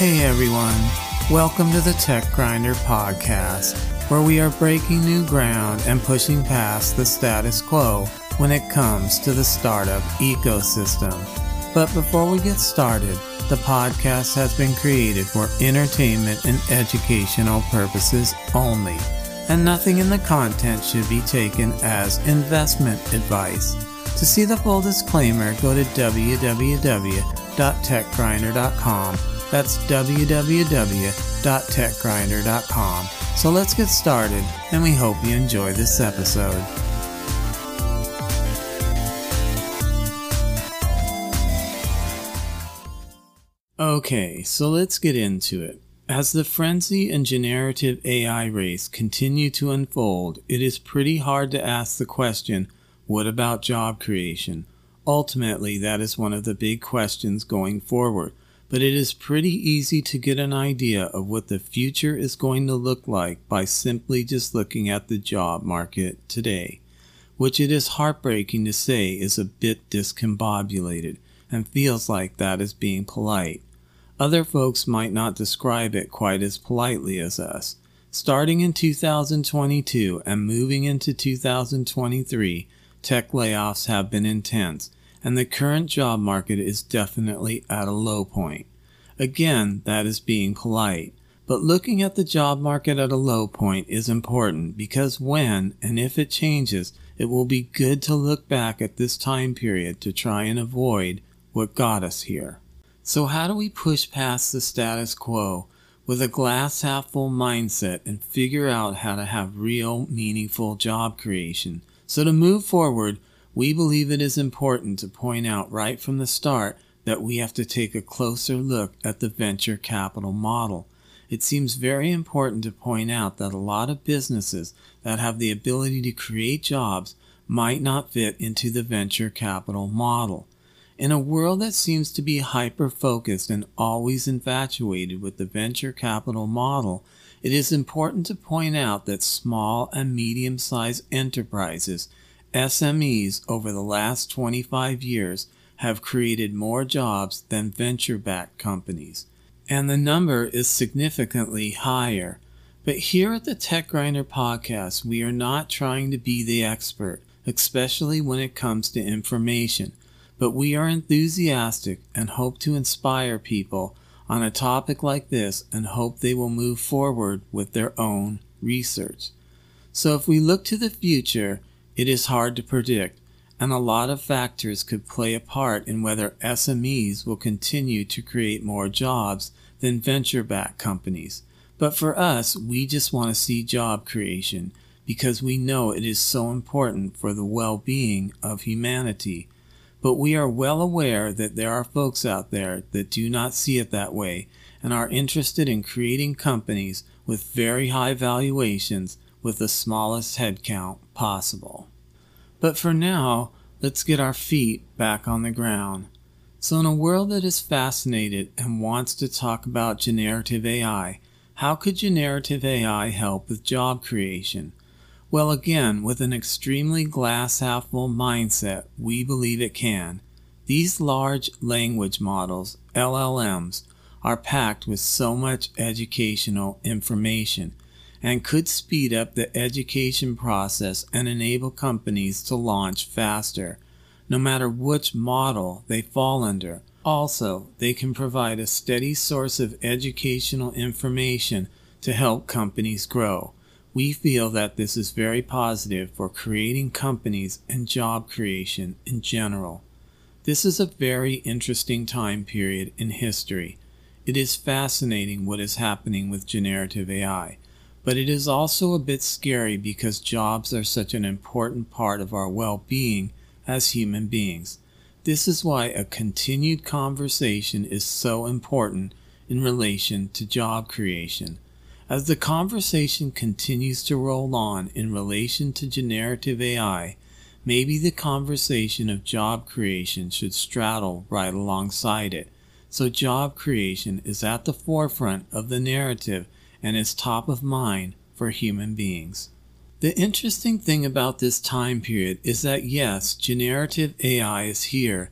Hey everyone, welcome to the Tech Grinder podcast, where we are breaking new ground and pushing past the status quo when it comes to the startup ecosystem. But before we get started, the podcast has been created for entertainment and educational purposes only, and nothing in the content should be taken as investment advice. To see the full disclaimer, go to www.techgrinder.com. That's www.techgrinder.com. So let's get started, and we hope you enjoy this episode. Okay, so let's get into it. As the frenzy and generative AI race continue to unfold, it is pretty hard to ask the question what about job creation? Ultimately, that is one of the big questions going forward, but it is pretty easy to get an idea of what the future is going to look like by simply just looking at the job market today, which it is heartbreaking to say is a bit discombobulated and feels like that is being polite. Other folks might not describe it quite as politely as us. Starting in 2022 and moving into 2023, tech layoffs have been intense, and the current job market is definitely at a low point. Again, that is being polite. But looking at the job market at a low point is important because when and if it changes, it will be good to look back at this time period to try and avoid what got us here. So, how do we push past the status quo with a glass half full mindset and figure out how to have real, meaningful job creation so, to move forward, we believe it is important to point out right from the start that we have to take a closer look at the venture capital model. It seems very important to point out that a lot of businesses that have the ability to create jobs might not fit into the venture capital model. In a world that seems to be hyper focused and always infatuated with the venture capital model, it is important to point out that small and medium sized enterprises, SMEs, over the last 25 years have created more jobs than venture backed companies. And the number is significantly higher. But here at the Tech Grinder podcast, we are not trying to be the expert, especially when it comes to information. But we are enthusiastic and hope to inspire people on a topic like this and hope they will move forward with their own research. So, if we look to the future, it is hard to predict, and a lot of factors could play a part in whether SMEs will continue to create more jobs than venture backed companies. But for us, we just want to see job creation because we know it is so important for the well being of humanity but we are well aware that there are folks out there that do not see it that way and are interested in creating companies with very high valuations with the smallest headcount possible. But for now, let's get our feet back on the ground. So, in a world that is fascinated and wants to talk about generative AI, how could generative AI help with job creation? Well, again, with an extremely glass half full mindset, we believe it can. These large language models, LLMs, are packed with so much educational information and could speed up the education process and enable companies to launch faster, no matter which model they fall under. Also, they can provide a steady source of educational information to help companies grow. We feel that this is very positive for creating companies and job creation in general. This is a very interesting time period in history. It is fascinating what is happening with generative AI, but it is also a bit scary because jobs are such an important part of our well being as human beings. This is why a continued conversation is so important in relation to job creation. As the conversation continues to roll on in relation to generative AI, maybe the conversation of job creation should straddle right alongside it, so job creation is at the forefront of the narrative and is top of mind for human beings. The interesting thing about this time period is that yes, generative AI is here,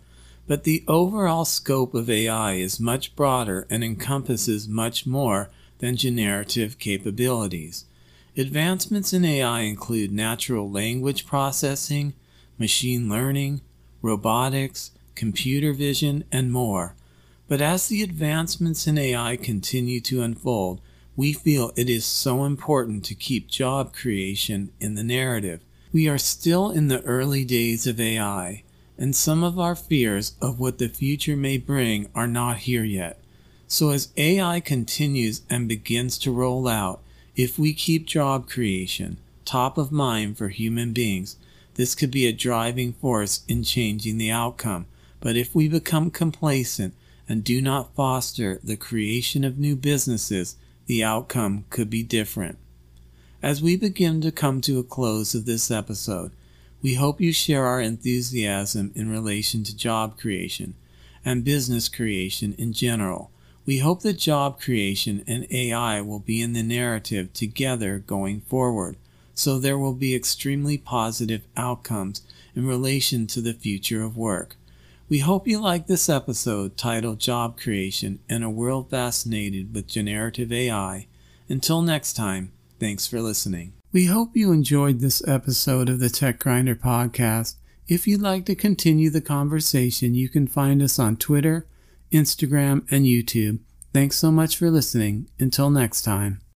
But the overall scope of AI is much broader and encompasses much more than generative capabilities. Advancements in AI include natural language processing, machine learning, robotics, computer vision, and more. But as the advancements in AI continue to unfold, we feel it is so important to keep job creation in the narrative. We are still in the early days of AI, and some of our fears of what the future may bring are not here yet. So as AI continues and begins to roll out, if we keep job creation top of mind for human beings, this could be a driving force in changing the outcome. But if we become complacent and do not foster the creation of new businesses, the outcome could be different. As we begin to come to a close of this episode, we hope you share our enthusiasm in relation to job creation and business creation in general. We hope that job creation and AI will be in the narrative together going forward, so there will be extremely positive outcomes in relation to the future of work. We hope you like this episode titled Job Creation in a World Fascinated with Generative AI. Until next time, thanks for listening. We hope you enjoyed this episode of the Tech Grinder podcast. If you'd like to continue the conversation, you can find us on Twitter, Instagram, and YouTube. Thanks so much for listening. Until next time.